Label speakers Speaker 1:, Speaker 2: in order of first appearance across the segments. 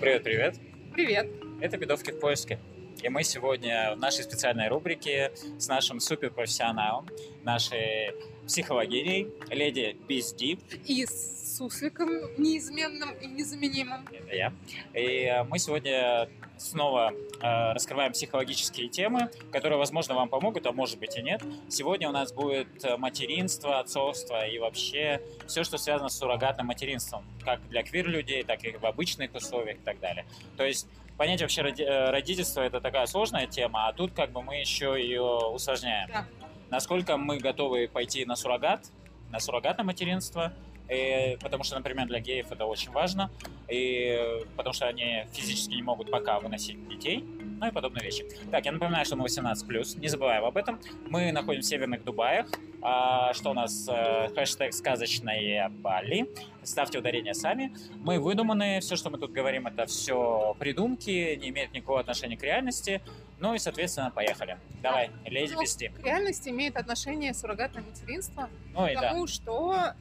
Speaker 1: Привет, привет.
Speaker 2: Привет.
Speaker 1: Это «Бедовки в поиске». И мы сегодня в нашей специальной рубрике с нашим суперпрофессионалом, нашей психологиней, леди Безди.
Speaker 2: И с сусликом неизменным и незаменимым.
Speaker 1: Это я. И э, мы сегодня снова раскрываем психологические темы, которые, возможно, вам помогут, а может быть и нет. Сегодня у нас будет материнство, отцовство и вообще все, что связано с суррогатным материнством, как для квир-людей, так и в обычных условиях и так далее. То есть понять вообще э, родительство это такая сложная тема, а тут как бы мы еще ее усложняем.
Speaker 2: Да.
Speaker 1: Насколько мы готовы пойти на суррогат, на суррогатное материнство, и, потому что, например, для геев это очень важно, и потому что они физически не могут пока выносить детей, ну и подобные вещи. Так, я напоминаю, что мы 18+, не забываем об этом. Мы находимся в Северных Дубаях. А, что у нас? Э, хэштег «Сказочная Бали». Ставьте ударение сами. Мы выдуманные, все, что мы тут говорим, это все придумки, не имеет никакого отношения к реальности. Ну и, соответственно, поехали. Давай, леди
Speaker 2: Ну,
Speaker 1: вести.
Speaker 2: К реальности имеет отношение суррогатное материнство,
Speaker 1: Ну и да.
Speaker 2: потому что, э,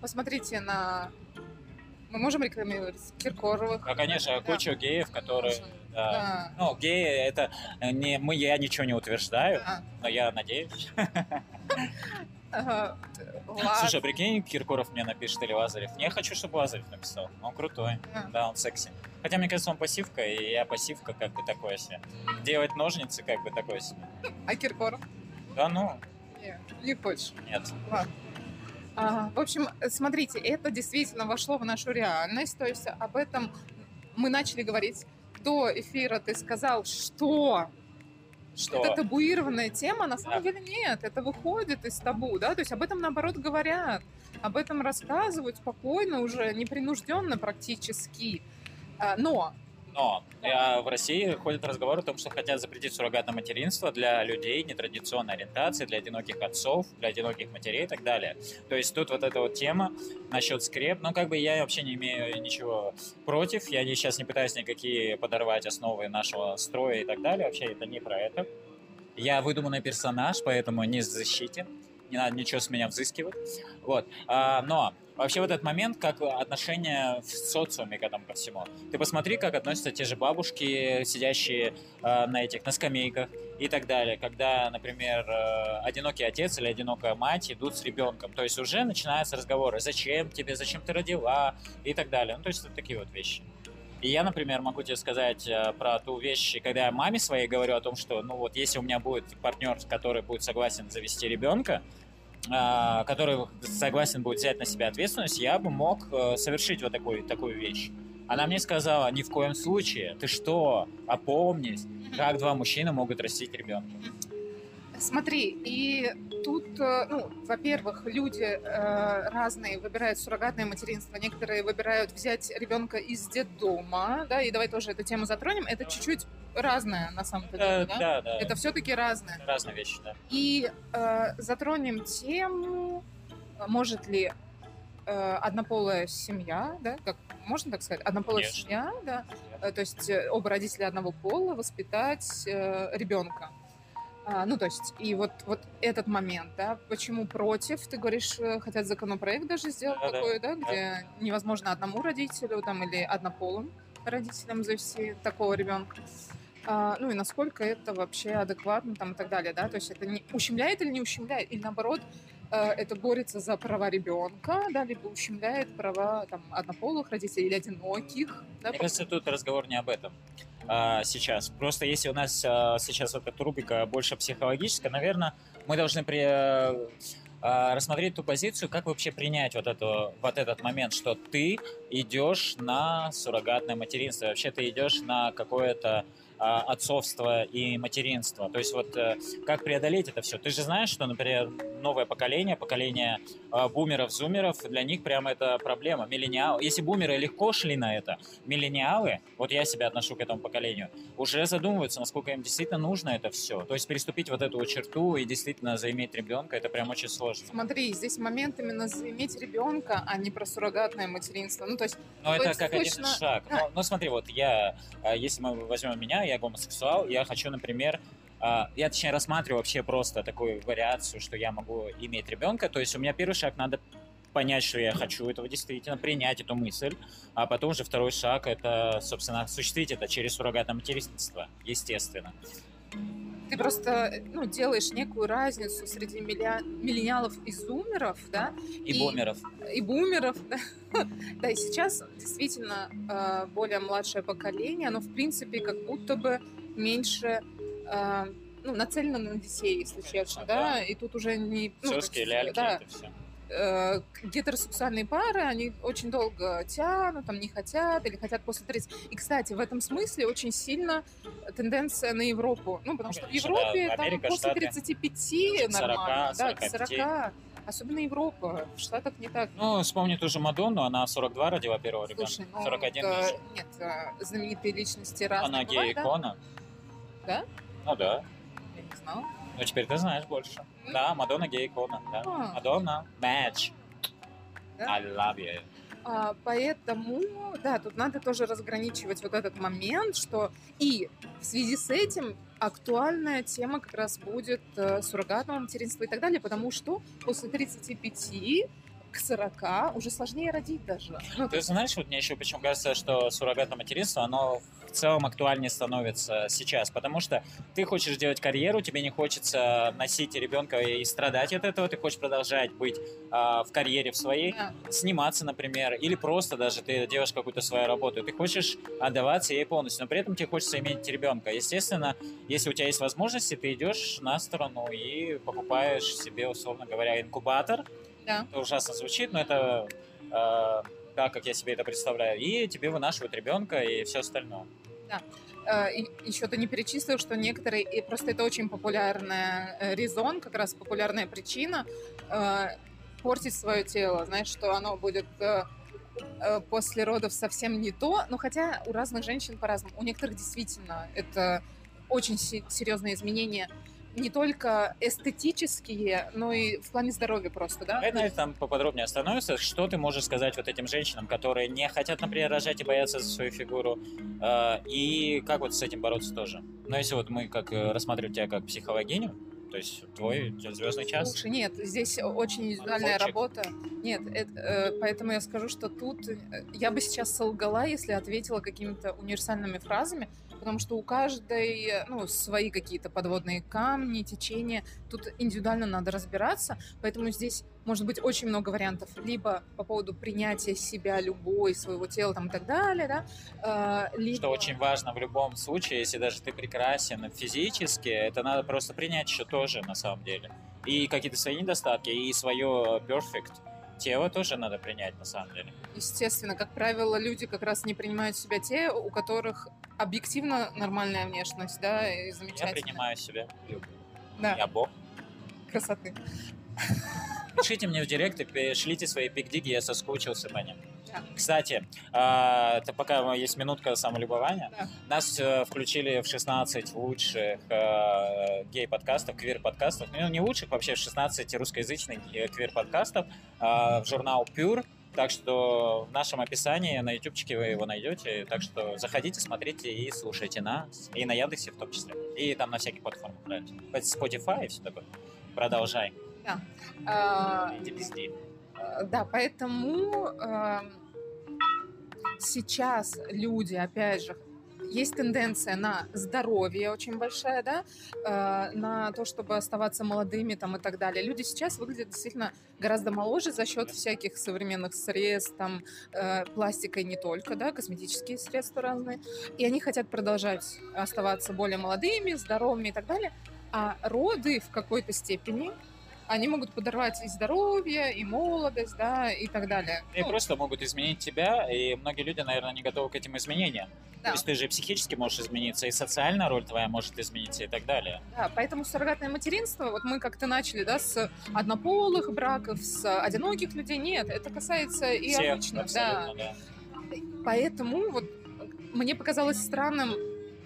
Speaker 2: посмотрите на... Мы можем рекламировать Киркоровых.
Speaker 1: Ну, конечно,
Speaker 2: Да.
Speaker 1: куча геев, которые... Да.
Speaker 2: Да.
Speaker 1: Ну, геи, это не мы, я ничего не утверждаю,
Speaker 2: Да.
Speaker 1: но я надеюсь.
Speaker 2: Ага.
Speaker 1: Слушай, прикинь, Киркоров мне напишет или Лазарев. Я хочу, чтобы Лазарев написал. Он крутой.
Speaker 2: Да.
Speaker 1: Да, он секси. Хотя, мне кажется, он пассивка, и я пассивка как бы такое себе. Делать ножницы как бы такое себе.
Speaker 2: А Киркоров?
Speaker 1: Да ну,
Speaker 2: Не, не хочешь.
Speaker 1: нет.
Speaker 2: Ладно. А, в общем, смотрите, это действительно вошло в нашу реальность. То есть об этом мы начали говорить до эфира. Ты сказал, что
Speaker 1: Что?
Speaker 2: это табуированная тема. На самом
Speaker 1: Да.
Speaker 2: деле нет, это выходит из табу, да. То есть об этом наоборот говорят, об этом рассказывают спокойно уже, непринужденно практически. А, Но
Speaker 1: Но а, в России ходит разговор о том, что хотят запретить суррогатное материнство для людей нетрадиционной ориентации, для одиноких отцов, для одиноких матерей и так далее. То есть тут вот эта вот тема насчет скреп, ну как бы я вообще не имею ничего против, я не, сейчас не пытаюсь никакие подорвать основы нашего строя и так далее, вообще это не про это. Я выдуманный персонаж, поэтому не защитен, не надо ничего с меня взыскивать. Вот. А, но вообще вот этот момент, как отношение в социуме к этому ко всему. Ты посмотри, как относятся те же бабушки, сидящие э, на этих, на скамейках и так далее, когда, например, э, одинокий отец или одинокая мать идут с ребенком. То есть уже начинаются разговоры, зачем тебе, зачем ты родила и так далее. Ну, то есть это такие вот вещи. И я, например, могу тебе сказать э, про ту вещь, когда я маме своей говорю о том, что, ну вот, если у меня будет партнер, который будет согласен завести ребенка, который согласен будет взять на себя ответственность, я бы мог э, совершить вот такую, такую вещь. Она мне сказала, ни в коем случае, ты что, опомнись, как два мужчины могут растить ребенка.
Speaker 2: Смотри, и тут, э, ну, во-первых, люди э, разные выбирают суррогатное материнство. Некоторые выбирают взять ребенка из детдома, да, и давай тоже эту тему затронем. Это чуть-чуть разное на самом-то деле,
Speaker 1: Э,
Speaker 2: да?
Speaker 1: да, да,
Speaker 2: Это все-таки разное.
Speaker 1: разные вещи, да.
Speaker 2: И э, затронем тему, э, может ли э, однополая семья, да, как можно так сказать, однополая
Speaker 1: Конечно.
Speaker 2: семья, да, э, то есть э, оба родителя одного пола воспитать э, ребенка. А, ну, то есть, и вот, вот этот момент, да, почему против, ты говоришь, э, хотят законопроект даже сделать
Speaker 1: Да-да.
Speaker 2: такой, да, где невозможно одному родителю там или однополым родителям завести такого ребенка. А, ну и насколько это вообще адекватно там и так далее, да, то есть это не ущемляет или не ущемляет, или наоборот э, это борется за права ребенка, да, либо ущемляет права там однополых родителей или одиноких, да,
Speaker 1: Мне кажется, тут разговор не об этом а, сейчас. Просто если у нас а, сейчас вот эта рубрика больше психологическая, наверное, мы должны при, а, а, рассмотреть ту позицию, как вообще принять вот, эту, вот этот момент, что ты идешь на суррогатное материнство, вообще ты идешь на какое-то а, отцовство и материнство. То есть вот э, как преодолеть это все? Ты же знаешь, что, например, новое поколение, поколение бумеров, зумеров, для них прямо это проблема. Миллениалы, если бумеры легко шли на это, миллениалы, вот я себя отношу к этому поколению, уже задумываются, насколько им действительно нужно это все. То есть переступить вот эту вот черту и действительно заиметь ребенка, это прям очень сложно.
Speaker 2: Смотри, здесь момент именно заиметь ребенка, а не про суррогатное материнство. Ну, то есть,
Speaker 1: Но
Speaker 2: То
Speaker 1: это как один
Speaker 2: точно-
Speaker 1: шаг.
Speaker 2: да.
Speaker 1: Но, но смотри, вот я, а, если мы возьмем меня, я гомосексуал, я хочу, например, а, я точнее рассматриваю вообще просто такую вариацию, что я могу иметь ребенка. То есть у меня первый шаг надо понять, что я хочу этого действительно, принять эту мысль, а потом уже второй шаг — это, собственно, осуществить это через суррогатное материнство, естественно.
Speaker 2: Ты просто ну, делаешь некую разницу среди милля- миллениалов и зумеров, да?
Speaker 1: И, бумеров.
Speaker 2: И бумеров, да. Да, и сейчас действительно э, более младшее поколение, оно в принципе как будто бы меньше ну, нацелено на детей, если честно, да?
Speaker 1: да.
Speaker 2: И тут уже не... ну, есть,
Speaker 1: ляльки,
Speaker 2: да,
Speaker 1: это все.
Speaker 2: э, гетеросексуальные пары, они очень долго тянут, там не хотят или хотят после 30. И, кстати, в этом смысле очень сильно тенденция на Европу. Ну, потому что в Европе
Speaker 1: да.
Speaker 2: там
Speaker 1: Америка,
Speaker 2: после
Speaker 1: Штаты.
Speaker 2: 35
Speaker 1: К 40,
Speaker 2: нормально. Да, к
Speaker 1: 45.
Speaker 2: 40. Особенно Европа. В Штатах не так.
Speaker 1: Ну, вспомни ту же Мадонну, она в 42 родила первого ребенка.
Speaker 2: Слушай, ну,
Speaker 1: 41
Speaker 2: э,
Speaker 1: меньше.
Speaker 2: нет, э, знаменитые личности разные
Speaker 1: Она гей-икона.
Speaker 2: Да?
Speaker 1: Ну да.
Speaker 2: Я не знала.
Speaker 1: Ну, теперь ты знаешь больше. Да, Мадонна гей-икона, да.
Speaker 2: А.
Speaker 1: Мадонна, match.
Speaker 2: Да?
Speaker 1: I love you.
Speaker 2: А, поэтому, да, тут надо тоже разграничивать вот этот момент, что и в связи с этим актуальная тема как раз будет э, суррогатного материнства и так далее, потому что после 35 к 40 уже сложнее родить даже.
Speaker 1: Ты знаешь, вот мне еще почему кажется, что суррогатное материнство, оно в целом актуальнее становится сейчас, потому что ты хочешь делать карьеру, тебе не хочется носить ребенка и страдать от этого, ты хочешь продолжать быть а, в карьере в своей,
Speaker 2: да,
Speaker 1: сниматься, например, или просто даже ты делаешь какую-то свою работу, ты хочешь отдаваться ей полностью, но при этом тебе хочется иметь ребенка. Естественно, если у тебя есть возможности, ты идешь на сторону и покупаешь себе, условно говоря, инкубатор.
Speaker 2: Да.
Speaker 1: Это ужасно звучит, но это э, так, как я себе это представляю. И тебе вынашивают ребенка и все остальное.
Speaker 2: Э, и еще ты не перечислил, что некоторые, и просто это очень популярная э, резон, как раз популярная причина э, портить свое тело, знаешь, что оно будет э, э, после родов совсем не то, но хотя у разных женщин по-разному. У некоторых действительно это очень се- серьезные изменения, не только эстетические, но и в плане здоровья просто, да?
Speaker 1: Давай на этом поподробнее остановимся. Что ты можешь сказать вот этим женщинам, которые не хотят, например, рожать и боятся за свою фигуру? Э, И как вот с этим бороться тоже? Ну, если вот мы как э, рассматриваем тебя как психологиню, то есть твой звездный час.
Speaker 2: Слушай, нет, здесь очень индивидуальная работа. Нет, это, э, поэтому я скажу, что тут я бы сейчас солгала, если ответила какими-то универсальными фразами, потому что у каждой, ну, свои какие-то подводные камни, течения. Тут индивидуально надо разбираться, поэтому здесь может быть очень много вариантов. Либо по поводу принятия себя, любой, своего тела там и так далее, да, э, либо...
Speaker 1: Что очень важно в любом случае, если даже ты прекрасен физически, это надо просто принять еще тоже на самом деле. И какие-то свои недостатки, и свое perfect тело тоже надо принять на самом деле.
Speaker 2: Естественно, как правило, люди как раз не принимают себя те, у которых объективно нормальная внешность, да, и
Speaker 1: Я
Speaker 2: замечательная.
Speaker 1: принимаю себя.
Speaker 2: Да,
Speaker 1: Я бог.
Speaker 2: красоты.
Speaker 1: Пишите мне в директ и пришлите свои пикдиги, я соскучился по ним.
Speaker 2: Да.
Speaker 1: Кстати, а, это пока есть минутка самолюбования.
Speaker 2: Да.
Speaker 1: Нас э, включили в 16 лучших э, гей-подкастов, квир-подкастов. Ну, не лучших, вообще в 16 русскоязычных э, квир-подкастов э, в журнал Pure. Так что в нашем описании на ютубчике вы его найдете. Так что заходите, смотрите и слушайте нас. И на Яндексе в том числе. И там на всяких платформах. правильно. Spotify и все такое. Продолжай.
Speaker 2: А,
Speaker 1: Иди пизди.
Speaker 2: да, поэтому эм, сейчас люди, опять же, есть тенденция на здоровье очень большая, да, э, на то, чтобы оставаться молодыми там и так далее. Люди сейчас выглядят действительно гораздо моложе за счет всяких современных средств, там, э, пластика и не только, да, косметические средства разные. И они хотят продолжать оставаться более молодыми, здоровыми и так далее. А роды в какой-то степени они могут подорвать и здоровье, и молодость, да, и так далее.
Speaker 1: И
Speaker 2: Ну,
Speaker 1: просто могут изменить тебя, и многие люди, наверное, не готовы к этим изменениям.
Speaker 2: Да.
Speaker 1: То есть ты же психически можешь измениться, и социальная роль твоя может измениться, и так далее.
Speaker 2: Да, поэтому суррогатное материнство, вот мы как-то начали, да, с однополых браков, с одиноких людей, нет, это касается и
Speaker 1: Всех
Speaker 2: обычных, да.
Speaker 1: да.
Speaker 2: Поэтому вот мне показалось странным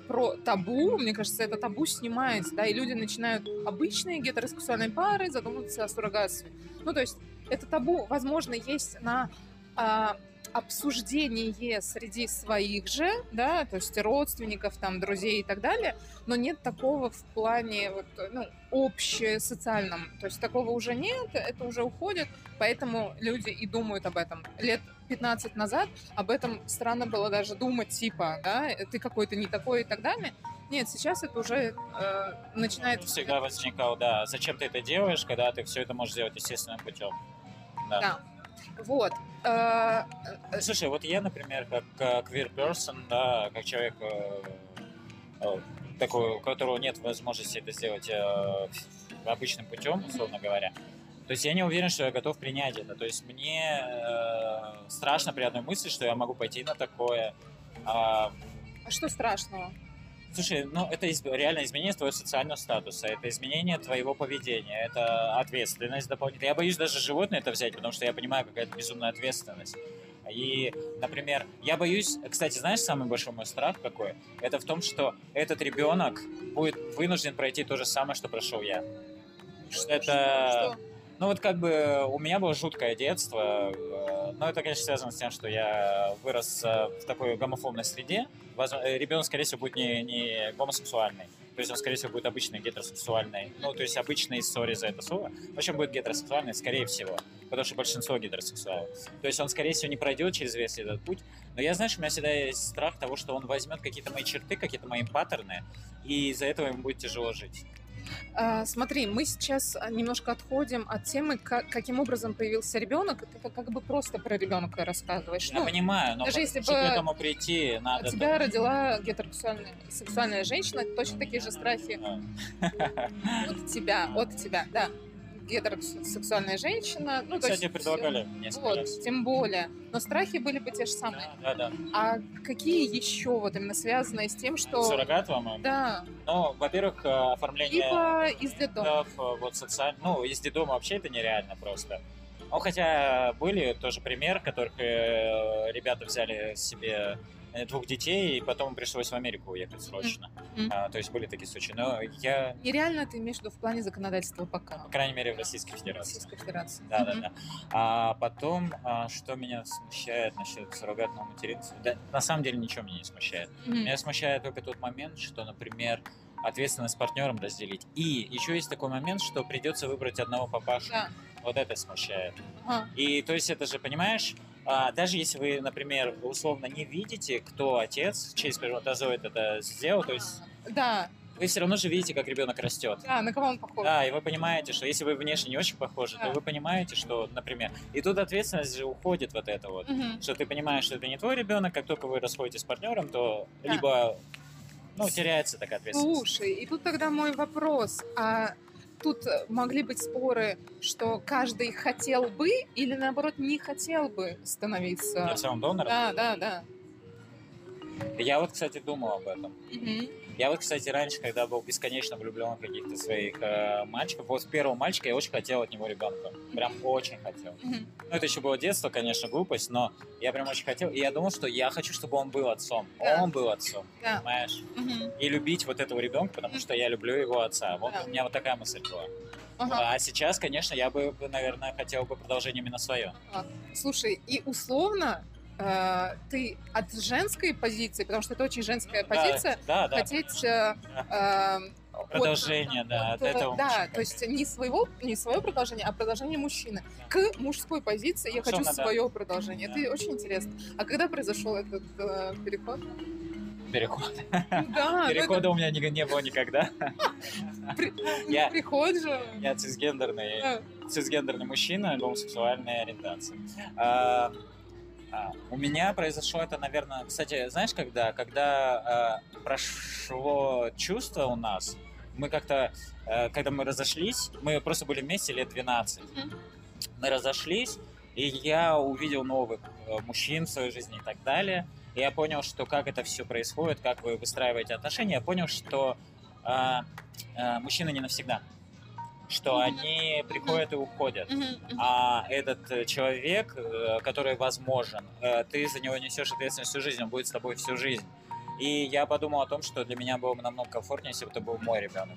Speaker 2: про табу, мне кажется, это табу снимается, да, и люди начинают обычные гетеросексуальные пары задумываться о суррогатстве. Ну, то есть это табу, возможно, есть на а, обсуждение среди своих же, да, то есть родственников, там, друзей и так далее, но нет такого в плане вот, ну, общесоциальном. То есть такого уже нет, это уже уходит, поэтому люди и думают об этом. Лет 15 назад об этом странно было даже думать, типа, да, ты какой-то не такой и так далее. Нет, сейчас это уже э, начинает...
Speaker 1: Всегда возникал, да. Зачем ты это делаешь, когда ты все это можешь сделать естественным путем?
Speaker 2: Да. да. Вот. Э,
Speaker 1: э, Слушай, вот я, например, как, как queer person, да, как человек э, такой, у которого нет возможности это сделать обычным путем, условно говоря, то есть я не уверен, что я готов принять это. То есть мне э, страшно при одной мысли, что я могу пойти на такое.
Speaker 2: А, а что страшного?
Speaker 1: Слушай, ну это из, реально изменение твоего социального статуса, это изменение твоего поведения, это ответственность дополнительная. Я боюсь даже животное это взять, потому что я понимаю, какая это безумная ответственность. И, например, я боюсь, кстати, знаешь, самый большой мой страх какой? Это в том, что этот ребенок будет вынужден пройти то же самое, что прошел я. Это... Что? Ну вот как бы у меня было жуткое детство, э, но это, конечно, связано с тем, что я вырос э, в такой гомофобной среде. Э, Ребенок, скорее всего, будет не, не гомосексуальный. То есть он, скорее всего, будет обычный гетеросексуальный. Ну, то есть обычный, сори за это слово. В общем, будет гетеросексуальный, скорее всего. Потому что большинство гетеросексуалов. То есть он, скорее всего, не пройдет через весь этот путь. Но я, знаешь, у меня всегда есть страх того, что он возьмет какие-то мои черты, какие-то мои паттерны, и из-за этого ему будет тяжело жить.
Speaker 2: А, смотри, мы сейчас а, немножко отходим от темы, как, каким образом появился ребенок. Ты как бы просто про ребенка рассказываешь.
Speaker 1: Я ну, понимаю, но даже если бы к этому прийти, надо.
Speaker 2: Тебя так... родила гетеросексуальная сексуальная женщина, точно такие же страхи. От тебя, от тебя, да гетеросексуальная женщина. Ну,
Speaker 1: Кстати,
Speaker 2: есть,
Speaker 1: предлагали
Speaker 2: несколько вот, раз. Тем более. Но страхи были бы те же самые.
Speaker 1: Да, да, да.
Speaker 2: А какие еще вот именно связанные с тем, что...
Speaker 1: Суррогат вам?
Speaker 2: Да.
Speaker 1: Ну, во-первых, э, оформление...
Speaker 2: Либо из детдома.
Speaker 1: Э, вот социально... Ну, из детдома вообще это нереально просто. Ну, хотя были тоже пример, которых э, ребята взяли себе Э, двух детей, и потом пришлось в Америку уехать срочно. Mm-hmm. А, то есть были такие случаи. Но я...
Speaker 2: Нереально ты имеешь в виду в плане законодательства пока?
Speaker 1: По крайней мере, в Российской Федерации.
Speaker 2: Российской Федерации.
Speaker 1: Да, mm-hmm. да, да. А потом, а, что меня смущает насчет суррогатного материнства? Да, на самом деле ничего меня не смущает. Mm-hmm. Меня смущает только тот момент, что, например, ответственность с партнером разделить. И еще есть такой момент, что придется выбрать одного папашу. Да. Вот это смущает. Ага. И то есть это же, понимаешь, а, даже если вы, например, условно не видите, кто отец, чей сперматозоид это сделал, то есть...
Speaker 2: Да.
Speaker 1: Вы все равно же видите, как ребенок растет.
Speaker 2: Да, на кого он похож.
Speaker 1: Да, и вы понимаете, что если вы внешне не очень похожи, да. то вы понимаете, что, например, и тут ответственность же уходит вот это вот, угу. что ты понимаешь, что это не твой ребенок, как только вы расходитесь с партнером, то да. либо ну, теряется такая ответственность.
Speaker 2: Слушай, и тут тогда мой вопрос. А тут э, могли быть споры, что каждый хотел бы или наоборот не хотел бы становиться...
Speaker 1: Лицевым донором?
Speaker 2: Да, да, да.
Speaker 1: Я вот, кстати, думал об этом. Угу. Я вот, кстати, раньше, когда был бесконечно влюблен в каких-то своих э, мальчиков, вот с первого мальчика я очень хотел от него ребенка. Прям очень хотел. Mm-hmm. Ну, это еще было детство, конечно, глупость, но я прям очень хотел. И я думал, что я хочу, чтобы он был отцом. Да. Он был отцом, да. понимаешь? Mm-hmm. И любить вот этого ребенка, потому что я люблю его отца. Вот да. у меня вот такая мысль была. Ага. А сейчас, конечно, я бы, наверное, хотел бы продолжение именно свое.
Speaker 2: А, слушай, и условно э, ты от женской позиции, потому что это очень женская позиция,
Speaker 1: да, да,
Speaker 2: хотеть э,
Speaker 1: э, продолжение, от, да, от, от этого.
Speaker 2: Да, мужчины. то есть не своего, не свое продолжение, а продолжение мужчины. К мужской позиции я хочу свое продолжение. Да. Это очень интересно. А когда произошел этот э, переход?
Speaker 1: Переход. Да. Перехода у меня не, не было никогда.
Speaker 2: Я, Приход же.
Speaker 1: Я цисгендерный, цисгендерный мужчина гомосексуальной ориентации. А, а, у меня произошло это, наверное, кстати, знаешь, когда, когда э, прошло чувство у нас, мы как-то, э, когда мы разошлись, мы просто были вместе лет 12, mm-hmm. мы разошлись, и я увидел новых э, мужчин в своей жизни и так далее, и я понял, что как это все происходит, как вы выстраиваете отношения, я понял, что э, э, мужчины не навсегда что они приходят и уходят. А этот э, человек, э, который возможен, э, ты за него несешь ответственность всю жизнь, он будет с тобой всю жизнь. И я подумал о том, что для меня было бы намного комфортнее, если бы это был мой ребенок.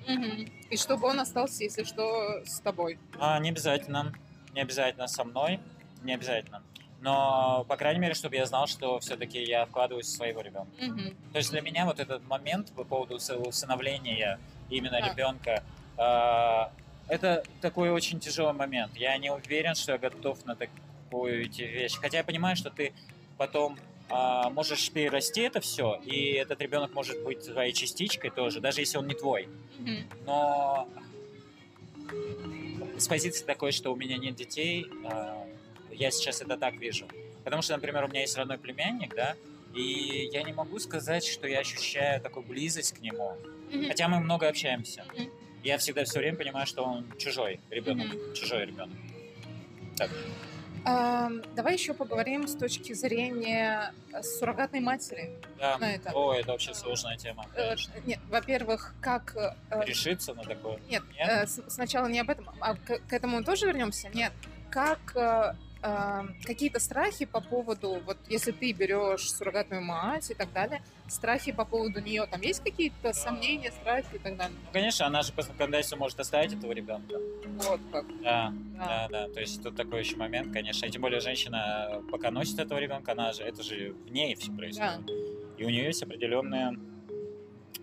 Speaker 2: И чтобы он остался, если что, с тобой.
Speaker 1: А, не обязательно. Не обязательно со мной. Не обязательно. но, по крайней мере, чтобы я знал, что все-таки я вкладываюсь в своего ребенка.
Speaker 2: Мгм.
Speaker 1: То есть для меня вот этот момент по поводу усы- усыновления именно
Speaker 2: Да.
Speaker 1: ребенка, а, это такой очень тяжелый момент. Я не уверен, что я готов на такую вещь. Хотя я понимаю, что ты потом а, можешь перерасти это все, и этот ребенок может быть твоей частичкой тоже, даже если он не твой.
Speaker 2: Мгм.
Speaker 1: Но с позиции такой, что у меня нет детей, а, я сейчас это так вижу. Потому что, например, у меня есть родной племянник, да, и я не могу сказать, что я ощущаю такую близость к нему.
Speaker 2: Мгм.
Speaker 1: Хотя мы много общаемся.
Speaker 2: Мгм.
Speaker 1: Я всегда все время понимаю, что он чужой ребенок, чужой ребенок.
Speaker 2: Ам, Давай еще поговорим с точки зрения э, суррогатной матери.
Speaker 1: Да.
Speaker 2: На это.
Speaker 1: О, это вообще сложная тема.
Speaker 2: Э,
Speaker 1: конечно.
Speaker 2: Нет, во-первых, как... э,
Speaker 1: Решиться на такое.
Speaker 2: Нет,
Speaker 1: Нет?
Speaker 2: сначала не об этом, а к, к этому тоже вернемся. Нет, как э, э, какие-то страхи по поводу, вот если ты берешь суррогатную мать и так далее, страхи по поводу нее, там есть какие-то сомнения, страхи и так далее?
Speaker 1: Ну, конечно, она же по законодательству может оставить этого ребенка.
Speaker 2: Вот как.
Speaker 1: Да,
Speaker 2: Да.
Speaker 1: да, да. То есть тут такой еще момент, конечно. И тем более женщина, пока носит этого ребенка, она же, это же в ней все происходит. И у нее есть определенные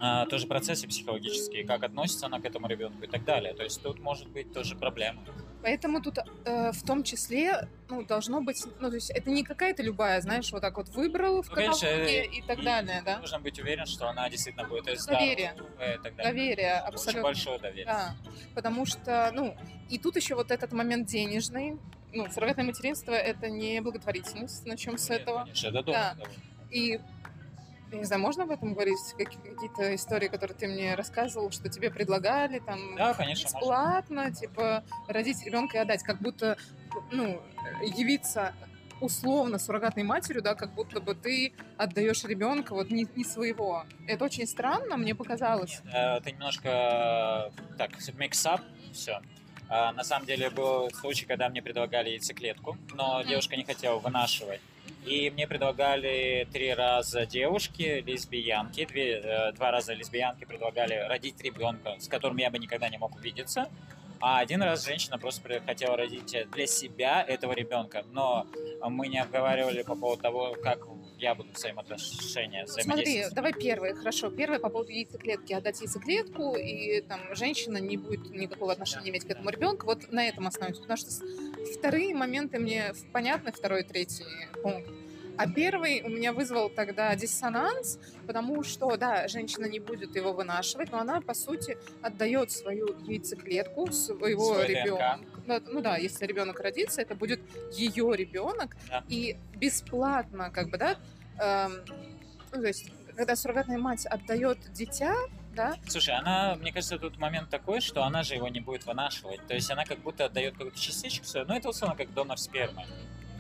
Speaker 1: а, тоже процессы психологические, как относится она к этому ребенку и так далее. То есть тут может быть тоже проблема.
Speaker 2: Поэтому тут э, в том числе ну, должно быть, ну, то есть это не какая-то любая, знаешь, вот так вот выбрал в
Speaker 1: Ну,
Speaker 2: каталоге
Speaker 1: э,
Speaker 2: и так далее, да?
Speaker 1: Нужно быть уверен, что она действительно будет из
Speaker 2: Доверие.
Speaker 1: здорового и так далее.
Speaker 2: Доверие,
Speaker 1: Очень
Speaker 2: абсолютно.
Speaker 1: большое доверие.
Speaker 2: Да, потому что, ну, и тут еще вот этот момент денежный. Ну, суррогатное материнство — это не благотворительность, начнем с
Speaker 1: Нет,
Speaker 2: этого.
Speaker 1: Конечно, это.
Speaker 2: Да. И, я не знаю, можно об этом говорить? Какие- Какие-то истории, которые ты мне рассказывал, что тебе предлагали, там,
Speaker 1: Да, конечно, можно.
Speaker 2: бесплатно, типа, родить ребенка и отдать, как будто, ну, явиться условно суррогатной матерью, да, как будто бы ты отдаешь ребенка вот не, не своего. Это очень странно, мне показалось.
Speaker 1: Э, Ты немножко так, миксап, все. на самом деле был случай, когда мне предлагали яйцеклетку, но девушка не хотела вынашивать. И мне предлагали три раза девушки, лесбиянки, две, э, два раза лесбиянки предлагали родить ребенка, с которым я бы никогда не мог увидеться. А один раз женщина просто хотела родить для себя этого ребенка, но мы не обговаривали по поводу того, как я буду взаимоотношения
Speaker 2: Смотри, давай первое, хорошо. Первое по поводу яйцеклетки. Отдать яйцеклетку, и там женщина не будет никакого отношения иметь к этому ребенку. Вот на этом остановимся. Потому что вторые моменты мне понятны, второй, третий пункт. А первый у меня вызвал тогда диссонанс, потому что, да, женщина не будет его вынашивать, но она, по сути, отдает свою яйцеклетку своего
Speaker 1: Свой
Speaker 2: ребенка. Ну да, если ребенок родится, это будет ее ребенок.
Speaker 1: Да.
Speaker 2: И бесплатно, как бы, да, ну, то есть, когда суррогатная мать отдает дитя, да,
Speaker 1: Слушай, она, мне кажется, тут момент такой, что она же его не будет вынашивать. То есть она как будто отдает какую-то частичку свою. Ну, это условно как донор спермы,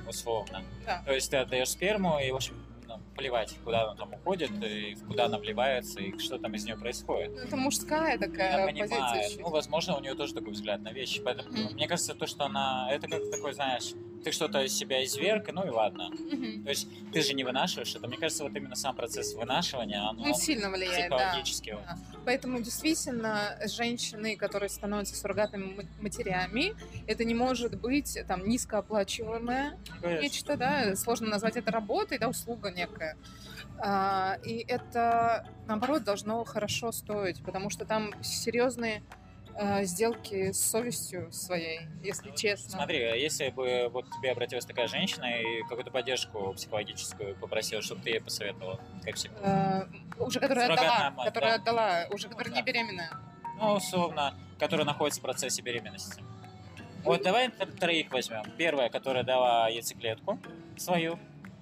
Speaker 1: условно.
Speaker 2: Да.
Speaker 1: То есть ты отдаешь сперму, и, в общем, ну, плевать, куда она там уходит, и куда она вливается, и что там из нее происходит.
Speaker 2: ну, это мужская
Speaker 1: Я
Speaker 2: такая
Speaker 1: понимаю.
Speaker 2: позиция.
Speaker 1: Ну, возможно, у нее тоже такой взгляд на вещи. Поэтому
Speaker 2: Мгм.
Speaker 1: мне кажется, то, что она... Это как такой, знаешь, ты что-то из себя изверг, ну и ладно.
Speaker 2: Мгм.
Speaker 1: То есть ты же не вынашиваешь это. Мне кажется, вот именно сам процесс вынашивания, он,
Speaker 2: Он сильно влияет,
Speaker 1: психологически.
Speaker 2: Да. Поэтому действительно женщины, которые становятся суррогатными ма- матерями, это не может быть там низкооплачиваемое
Speaker 1: Конечно.
Speaker 2: нечто, да, сложно назвать это работой, да, услуга некая. А, и это, наоборот, должно хорошо стоить, потому что там серьезные сделки с совестью своей, если честно.
Speaker 1: Смотри, а если бы вот тебе обратилась такая женщина и какую-то поддержку психологическую попросила, чтобы ты ей посоветовала, как всегда.
Speaker 2: Э, уже которая
Speaker 1: Суррогатная
Speaker 2: отдала,
Speaker 1: мать,
Speaker 2: которая
Speaker 1: да.
Speaker 2: отдала, уже которая
Speaker 1: Да.
Speaker 2: не беременная.
Speaker 1: Ну, условно, которая находится в процессе беременности. Вот давай тр- троих возьмем. Первая, которая дала яйцеклетку свою.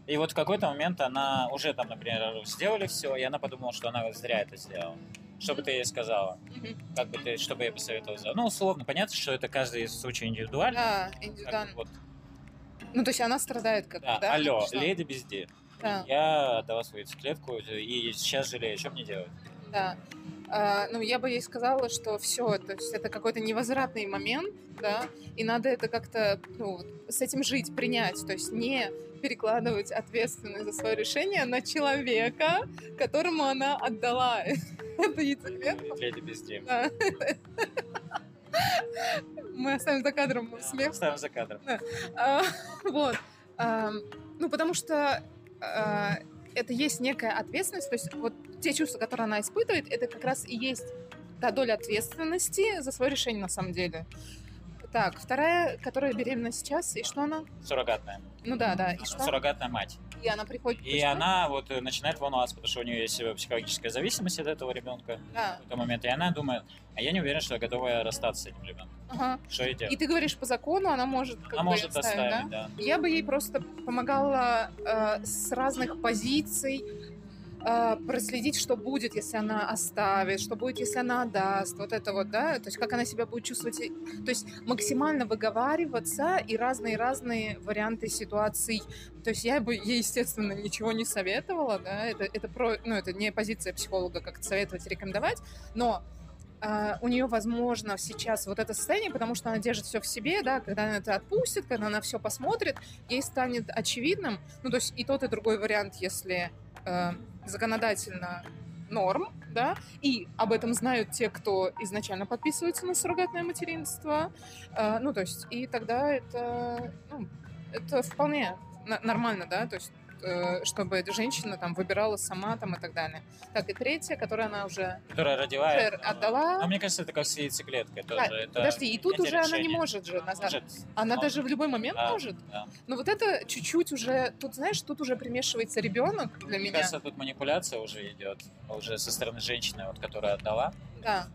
Speaker 1: И вот в какой-то момент она уже там, например, сделали все, и она подумала, что она зря это сделала. Что бы ты ей сказала?
Speaker 2: Мгм.
Speaker 1: Как бы ты, что бы я посоветовал сделать? Ну, условно, понятно, что это каждый случай индивидуально. Как
Speaker 2: индивидуально.
Speaker 1: вот,
Speaker 2: Ну, то есть она страдает как
Speaker 1: да,
Speaker 2: да?
Speaker 1: алло,
Speaker 2: Что?
Speaker 1: леди безде.
Speaker 2: Да,
Speaker 1: Я отдала свою яйцеклетку и сейчас жалею, что мне делать?
Speaker 2: да. А, ну, я бы ей сказала, что все, то есть это какой-то невозвратный момент, да, и надо это как-то, ну, с этим жить, принять, то есть не перекладывать ответственность за свое решение на человека, которому она отдала эту яйцеклетку.
Speaker 1: Леди безде.
Speaker 2: Да. Мы оставим за кадром смех.
Speaker 1: Ставим за кадром.
Speaker 2: А, Вот. Эм, ну, потому что э, это есть некая ответственность, то есть вот те чувства, которые она испытывает, это как раз и есть та доля ответственности за свое решение на самом деле. Так, вторая, которая беременна сейчас, и что она?
Speaker 1: Суррогатная.
Speaker 2: Ну да, да, и что?
Speaker 1: Суррогатная мать.
Speaker 2: И она приходит...
Speaker 1: И
Speaker 2: почему?
Speaker 1: она вот э, начинает волноваться, потому что у нее есть э, психологическая зависимость от этого ребенка
Speaker 2: Да,
Speaker 1: в какой момент. И она думает, а я не уверен, что я готова расстаться с этим ребенком.
Speaker 2: ага.
Speaker 1: Что я
Speaker 2: И
Speaker 1: делаю?
Speaker 2: ты говоришь, по закону она может как
Speaker 1: Она
Speaker 2: бы
Speaker 1: может
Speaker 2: оставить, да?
Speaker 1: да.
Speaker 2: Я бы ей просто помогала э, с разных позиций э, проследить, что будет, если она оставит, что будет, если она отдаст, вот это вот, да, то есть как она себя будет чувствовать, то есть максимально выговариваться и разные-разные варианты ситуаций. То есть я бы ей, естественно, ничего не советовала, да, это, это, про, ну, это не позиция психолога, как советовать, рекомендовать, но а, у нее, возможно, сейчас вот это состояние, потому что она держит все в себе, да, когда она это отпустит, когда она все посмотрит, ей станет очевидным, ну, то есть и тот, и другой вариант, если э, законодательно норм, да, и об этом знают те, кто изначально подписывается на суррогатное материнство, э, ну, то есть, и тогда это, ну, это вполне нормально, да, то есть чтобы эта женщина там выбирала сама там и так далее. Так, и третья, которую она уже
Speaker 1: Которая родила. это,
Speaker 2: отдала.
Speaker 1: Ну, мне кажется, это как с яйцеклеткой тоже.
Speaker 2: Да,
Speaker 1: это
Speaker 2: Подожди, и тут уже она не может же назад.
Speaker 1: Может,
Speaker 2: Она
Speaker 1: но-
Speaker 2: даже в любой момент
Speaker 1: да,
Speaker 2: может.
Speaker 1: да.
Speaker 2: Но вот это чуть-чуть уже, тут знаешь, тут уже примешивается ребенок для
Speaker 1: Мне
Speaker 2: меня.
Speaker 1: кажется, тут манипуляция уже идет, уже со стороны женщины, вот, которая отдала.
Speaker 2: Да.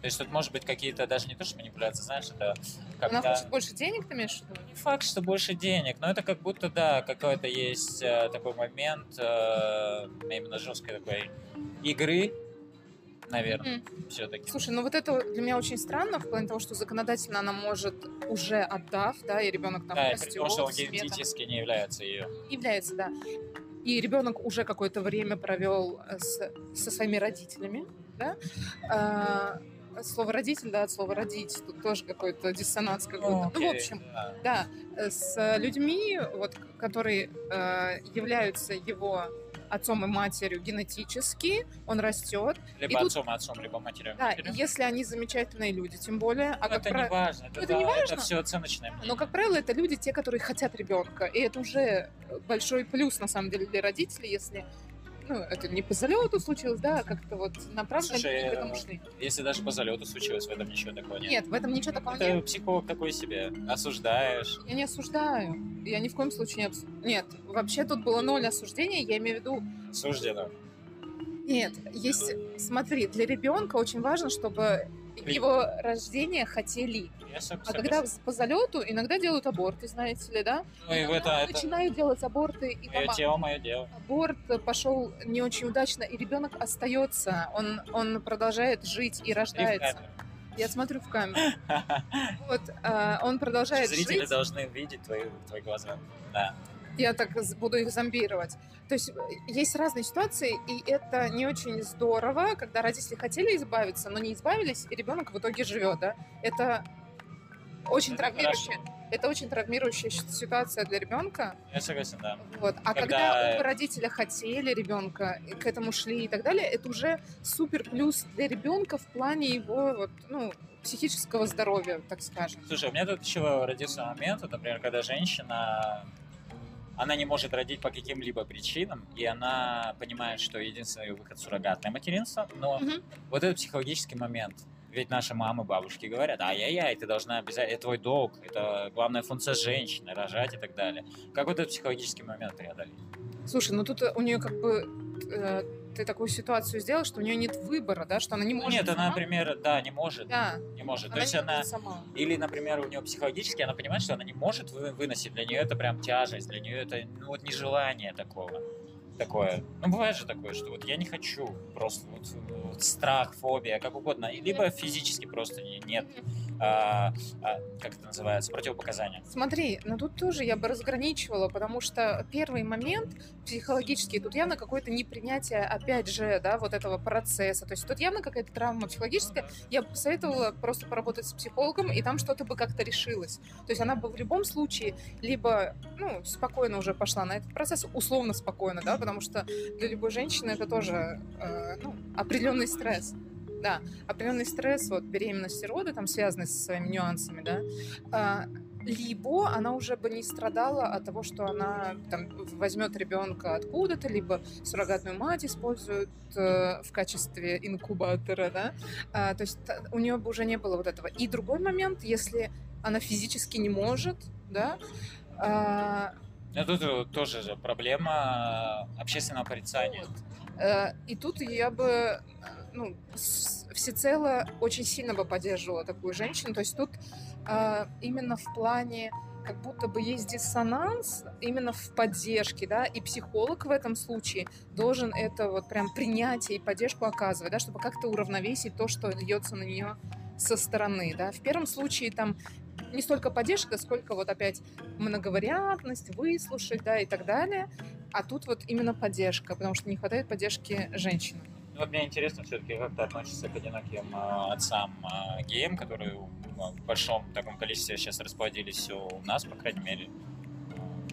Speaker 1: То есть тут может быть какие-то даже не то, что манипуляции, знаешь, это
Speaker 2: Она
Speaker 1: когда...
Speaker 2: хочет больше денег, ты имеешь в виду?
Speaker 1: Не факт, что больше денег, но это как будто, да, какой-то есть э, такой момент э, именно жесткой такой игры, наверное, все-таки.
Speaker 2: Слушай, ну вот это для меня очень странно в плане того, что законодательно она может уже отдав, да, и ребенок там
Speaker 1: Да,
Speaker 2: растет,
Speaker 1: том, что он генетически не является ее.
Speaker 2: является, да. И ребенок уже какое-то время провел э, с, со своими родителями, да. Слово родитель, да, от слова родить, тут тоже какой-то диссонанс какой-то. Ну, в общем, Да, э, с людьми, вот, которые э, являются его отцом и матерью генетически, он растет.
Speaker 1: Либо
Speaker 2: И тут-
Speaker 1: отцом, отцом, либо матерью.
Speaker 2: Да,
Speaker 1: матерью.
Speaker 2: если они замечательные люди, тем более. А
Speaker 1: Ну,
Speaker 2: как
Speaker 1: это
Speaker 2: пра-
Speaker 1: не важно, это,
Speaker 2: Ну, это
Speaker 1: да,
Speaker 2: не важно.
Speaker 1: это все оценочное мнение.
Speaker 2: Но, как правило, это люди, те, которые хотят ребенка. И это уже большой плюс, на самом деле, для родителей, если ну, это не по залету случилось, да, а как-то вот направленно
Speaker 1: Слушай,
Speaker 2: к этому шли.
Speaker 1: Если даже по залету случилось, в этом ничего такого нет.
Speaker 2: Нет, в этом ничего такого
Speaker 1: Это
Speaker 2: нет.
Speaker 1: психолог такой себе. Осуждаешь.
Speaker 2: Я не осуждаю. Я ни в коем случае не обсуждаю. Нет, вообще тут было ноль осуждения. Я имею в виду,
Speaker 1: Суждено.
Speaker 2: Нет, есть, смотри, для ребенка очень важно, чтобы его рождение хотели. А когда по залету иногда делают аборты, знаете ли, да?
Speaker 1: Ну и это, это
Speaker 2: Начинают делать аборты, и
Speaker 1: мое
Speaker 2: там
Speaker 1: тело, мое дело.
Speaker 2: аборт пошел не очень удачно, и ребенок остается, он, он продолжает жить и рождается. Я смотрю в камеру. Вот, а, он продолжает
Speaker 1: Зрители
Speaker 2: жить.
Speaker 1: должны видеть твои, твои глаза. Да.
Speaker 2: Я так буду их зомбировать. То есть э, есть разные ситуации, и это не очень здорово, когда родители хотели избавиться, но не избавились, и ребенок в итоге живет, да? Это очень
Speaker 1: Это
Speaker 2: травмирующая, это очень травмирующая ситуация для ребенка.
Speaker 1: Я согласен, да.
Speaker 2: Вот. А
Speaker 1: Когда-
Speaker 2: когда, оба родителя хотели ребенка, к этому шли и так далее, это уже супер плюс для ребенка в плане его вот, ну, психического здоровья, так скажем.
Speaker 1: Слушай, у меня тут еще родился момент, вот, например, когда женщина, она не может родить по каким-либо причинам, и она понимает, что единственный выход суррогатное материнство, но
Speaker 2: Мгм.
Speaker 1: вот этот психологический момент. Ведь наши мамы, бабушки говорят, ай-яй-яй, ты должна обязательно, это твой долг, это главная функция женщины, рожать и так далее. Как вот этот психологический момент преодолеть?
Speaker 2: Слушай, ну тут у нее как бы э, ты такую ситуацию сделал, что у нее нет выбора, да, что она не
Speaker 1: Ну,
Speaker 2: может.
Speaker 1: нет, она,
Speaker 2: сама.
Speaker 1: например, да, не может,
Speaker 2: Да,
Speaker 1: не может.
Speaker 2: она
Speaker 1: То есть она,
Speaker 2: сама.
Speaker 1: Или, например, у нее психологически она понимает, что она не может вы- выносить. Для нее это прям тяжесть, для нее это ну, вот нежелание такого. Такое. Ну, бывает же такое, что вот я не хочу, просто вот, вот страх, фобия, как угодно. И Либо физически просто не- нет, а, а, как это называется, противопоказания.
Speaker 2: Смотри, но тут тоже я бы разграничивала, потому что первый момент психологический, тут явно какое-то непринятие, опять же, да, вот этого процесса. То есть тут явно какая-то травма психологическая. Я бы посоветовала просто поработать с психологом, и там что-то бы как-то решилось. То есть она бы в любом случае либо, ну, спокойно уже пошла на этот процесс, условно спокойно, да, потому что для любой женщины это тоже, э, ну, определенный стресс. Да, определенный стресс, вот беременность и роды, там связаны со своими нюансами, да. А, либо она уже бы не страдала от того, что она там возьмет ребенка откуда-то, либо суррогатную мать использует э, в качестве инкубатора, да, а, то есть у нее бы уже не было вот этого. И другой момент, если она физически не может, да, а,
Speaker 1: ну, тут тоже же проблема общественного порицания.
Speaker 2: Вот. Э, и тут я бы ну, всецело очень сильно бы поддерживала такую женщину. То есть тут э, именно в плане как будто бы есть диссонанс именно в поддержке, да, и психолог в этом случае должен это вот прям принятие и поддержку оказывать, да, чтобы как-то уравновесить то, что льется на нее со стороны, да. В первом случае там не столько поддержка, сколько вот опять многовариантность, выслушать, да, и так далее. А тут вот именно поддержка, потому что не хватает поддержки женщинам.
Speaker 1: Ну, вот мне интересно все-таки, как ты относишься к одиноким э, отцам э, геям, которые в большом таком количестве сейчас расплодились у нас, по крайней мере,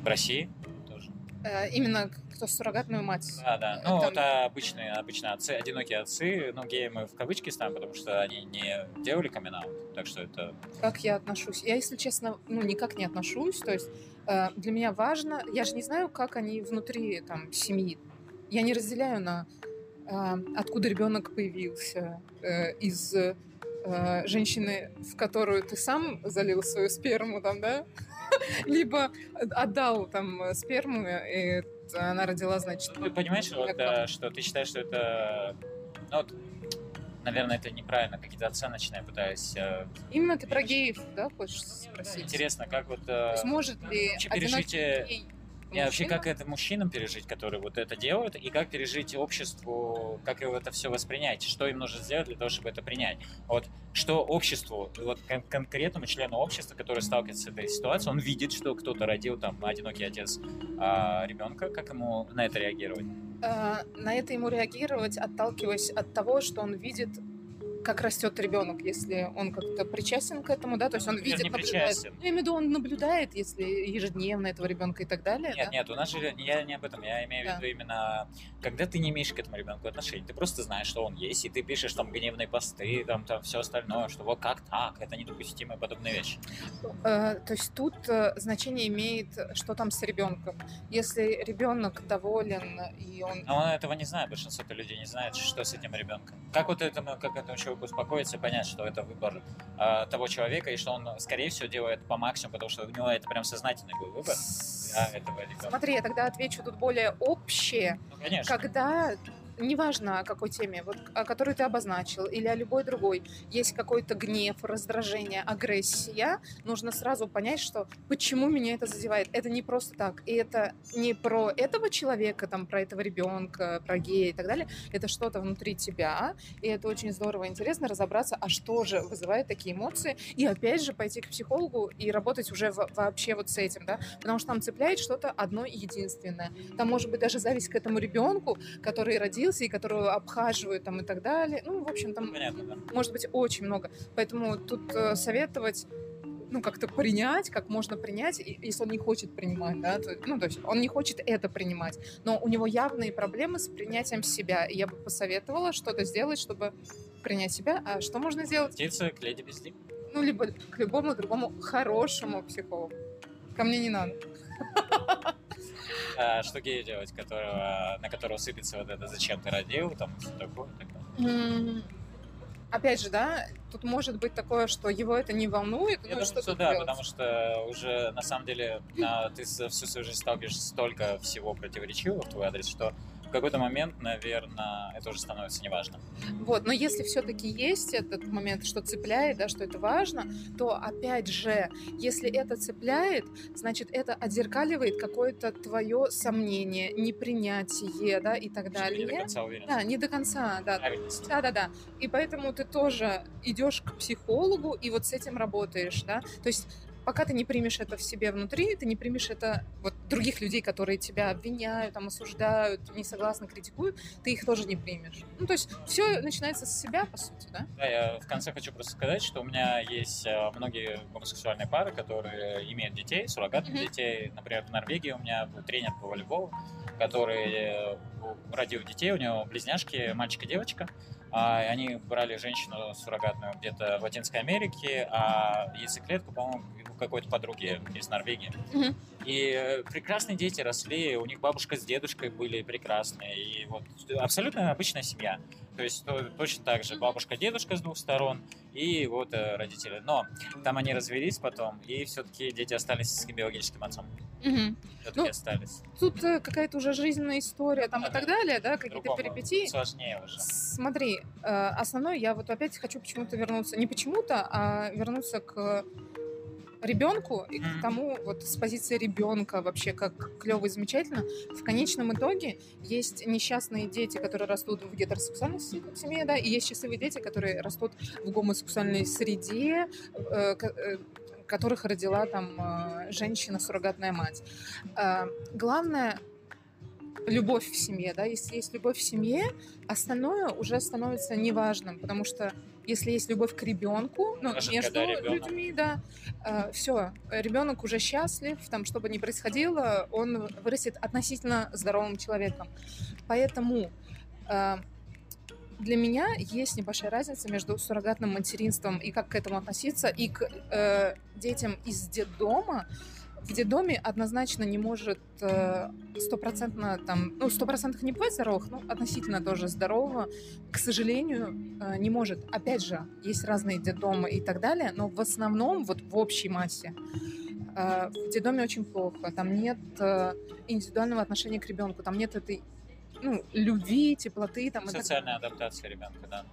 Speaker 1: в России тоже.
Speaker 2: Э, именно кто суррогатную мать.
Speaker 1: Да, да. Ну, это, это обычные, обычно отцы, одинокие отцы, ну, геи мы в кавычки ставим, потому что они не делали камин так что это...
Speaker 2: Как я отношусь? Я, если честно, ну, никак не отношусь, то есть э, для меня важно, я же не знаю, как они внутри там семьи. Я не разделяю на откуда ребенок появился, э, из э, женщины, в которую ты сам залил свою сперму, там, да? Либо отдал там сперму, и она родила, значит...
Speaker 1: Ты понимаешь, вот, да, что ты считаешь, что это... Ну, вот, наверное, это неправильно, какие-то оценочные пытаюсь... Э,
Speaker 2: Именно ты про геев, да, хочешь спросить?
Speaker 1: Интересно, как вот...
Speaker 2: То есть может ли
Speaker 1: пережитие... и вообще, как это мужчинам пережить, которые вот это делают, и как пережить обществу, как его это все воспринять, что им нужно сделать для того, чтобы это принять. Вот что обществу, вот кон- конкретному члену общества, который сталкивается с этой ситуацией, он видит, что кто-то родил там одинокий отец а, ребенка, как ему на это реагировать?
Speaker 2: А, на это ему реагировать, отталкиваясь от того, что он видит как растет ребенок, если он как-то причастен к этому, да, то есть он видит,
Speaker 1: не наблюдает.
Speaker 2: Я имею в виду, он наблюдает, если ежедневно этого ребенка и так далее.
Speaker 1: Нет,
Speaker 2: да?
Speaker 1: нет, у нас же я не об этом, я имею да. в виду именно, когда ты не имеешь к этому ребенку отношений, ты просто знаешь, что он есть, и ты пишешь там гневные посты, там, там все остальное, что вот как так, это недопустимые подобные вещи.
Speaker 2: Э, то есть тут э, значение имеет, что там с ребенком. Если ребенок доволен и он...
Speaker 1: Но он этого не знает, большинство людей не знает, что с этим ребенком. Как вот этому, как этому человеку успокоиться и понять, что это выбор э, того человека, и что он, скорее всего, делает по максимуму, потому что у него это прям сознательный был выбор для этого ребенка.
Speaker 2: Смотри, я тогда отвечу тут более общее.
Speaker 1: Ну, конечно.
Speaker 2: Когда неважно о какой теме, вот, о которой ты обозначил, или о любой другой, есть какой-то гнев, раздражение, агрессия, нужно сразу понять, что почему меня это задевает. Это не просто так. И это не про этого человека, там, про этого ребенка, про гея и так далее. Это что-то внутри тебя. И это очень здорово и интересно разобраться, а что же вызывает такие эмоции. И опять же пойти к психологу и работать уже в, вообще вот с этим, да. Потому что там цепляет что-то одно единственное. Там может быть даже зависть к этому ребенку, который родился родился и которую обхаживают там и так далее. Ну, в общем, там
Speaker 1: Понятно, да.
Speaker 2: может быть очень много. Поэтому тут э, советовать ну, как-то принять, как можно принять, если он не хочет принимать, да, то, ну, то есть он не хочет это принимать, но у него явные проблемы с принятием себя, и я бы посоветовала что-то сделать, чтобы принять себя, а что можно сделать?
Speaker 1: Птица к леди везде.
Speaker 2: Ну, либо к любому другому хорошему психологу. Ко мне не надо.
Speaker 1: А что гею делать, которого, на которого сыпется вот это «зачем ты родил», там, все такое, так далее?
Speaker 2: Опять же, да, тут может быть такое, что его это не волнует.
Speaker 1: Я ну, думаю, что, что да, делать? потому что уже на самом деле на, ты всю свою жизнь сталкиваешься столько всего противоречивого в твой адрес, что какой-то момент, наверное, это уже становится неважно.
Speaker 2: Вот, но если все-таки есть этот момент, что цепляет, да, что это важно, то опять же, если это цепляет, значит, это отзеркаливает какое-то твое сомнение, непринятие, да, и так далее.
Speaker 1: Не до конца уверен.
Speaker 2: Да, не до конца, да. Да, да, да. И поэтому ты тоже идешь к психологу и вот с этим работаешь, да. То есть пока ты не примешь это в себе внутри, ты не примешь это вот других людей, которые тебя обвиняют, там, осуждают, не согласны, критикуют, ты их тоже не примешь. Ну, то есть все начинается с себя, по сути, да?
Speaker 1: Да, я в конце хочу просто сказать, что у меня есть э, многие гомосексуальные пары, которые имеют детей, суррогатных mm-hmm. детей. Например, в Норвегии у меня был тренер по волейболу, который э, родил детей, у него близняшки, мальчик и девочка. А, они брали женщину суррогатную где-то в Латинской Америке, а яйцеклетку, по-моему, какой-то подруги из Норвегии.
Speaker 2: Мгм.
Speaker 1: И э, прекрасные дети росли, у них бабушка с дедушкой были прекрасные. И вот абсолютно обычная семья. То есть то- точно так же бабушка, дедушка с двух сторон и вот э, родители. Но там они развелись потом, и все-таки дети остались с биологическим отцом. Все-таки
Speaker 2: Ну,
Speaker 1: остались.
Speaker 2: Тут э, какая-то уже жизненная история там и
Speaker 1: Ага.
Speaker 2: так далее, да, какие-то перипетии.
Speaker 1: Сложнее уже.
Speaker 2: Смотри, э, основное, я вот опять хочу почему-то вернуться, не почему-то, а вернуться к ребенку и к тому, вот с позиции ребенка вообще, как клево и замечательно. В конечном итоге есть несчастные дети, которые растут в гетеросексуальной се- семье, да, и есть счастливые дети, которые растут в гомосексуальной среде, э, э, которых родила там э, женщина, суррогатная мать. Э, Главное любовь в семье, да, если есть любовь в семье, остальное уже становится неважным, потому что если есть любовь к ребенку, ну,
Speaker 1: Даже
Speaker 2: между
Speaker 1: ребенок-
Speaker 2: людьми, да, все, ребенок уже счастлив, там, что бы ни происходило, он вырастет относительно здоровым человеком. Поэтому э, для меня есть небольшая разница между суррогатным материнством и как к этому относиться, и к э, детям из детдома. В детдоме однозначно не может э, стопроцентно там, ну, стопроцентных не бывает здоровых, но относительно тоже здорового, к сожалению, э, не может. Опять же, есть разные детдомы и так далее, но в основном, вот в общей массе, э, в детдоме очень плохо. Там нет индивидуального отношения к ребенку, там нет этой ну, любви, теплоты там, и так
Speaker 1: Социальная адаптация ребенка, да.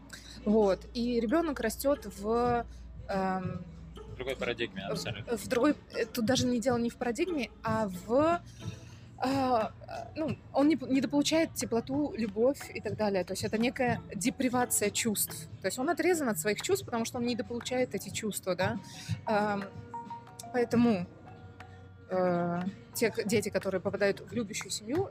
Speaker 2: вот. И ребенок растет в, эм,
Speaker 1: В другой парадигме абсолютно.
Speaker 2: в другой... э, Тут даже не дело не в парадигме, а в... а, ну, он не, недополучает теплоту, любовь и так далее. То есть это некая депривация чувств. То есть он отрезан от своих чувств, потому что он недополучает эти чувства, да. Поэтому э, те дети, которые попадают в любящую семью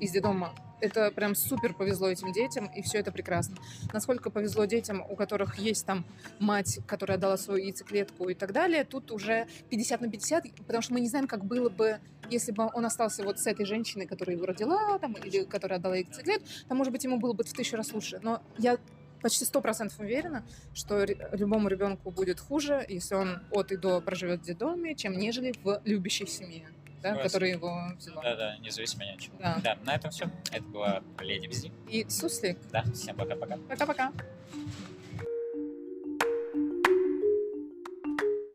Speaker 2: из детдома, это прям супер повезло этим детям, и все это прекрасно. Насколько повезло детям, у которых есть там мать, которая дала свою яйцеклетку и так далее, тут уже 50 на 50, потому что мы не знаем, как было бы, если бы он остался вот с этой женщиной, которая его родила, там, или которая отдала яйцеклетку, то, может быть, ему было бы в тысячу раз лучше. Но я почти сто процентов уверена, что любому ребенку будет хуже, если он от и до проживет в детдоме, чем нежели в любящей семье, да,
Speaker 1: Согласен.
Speaker 2: которая его взяла.
Speaker 1: Да-да, независимо ни от чего.
Speaker 2: Да.
Speaker 1: Да, на этом все. Это была Леди Бзи.
Speaker 2: И суслик.
Speaker 1: Да, всем пока-пока.
Speaker 2: Пока-пока.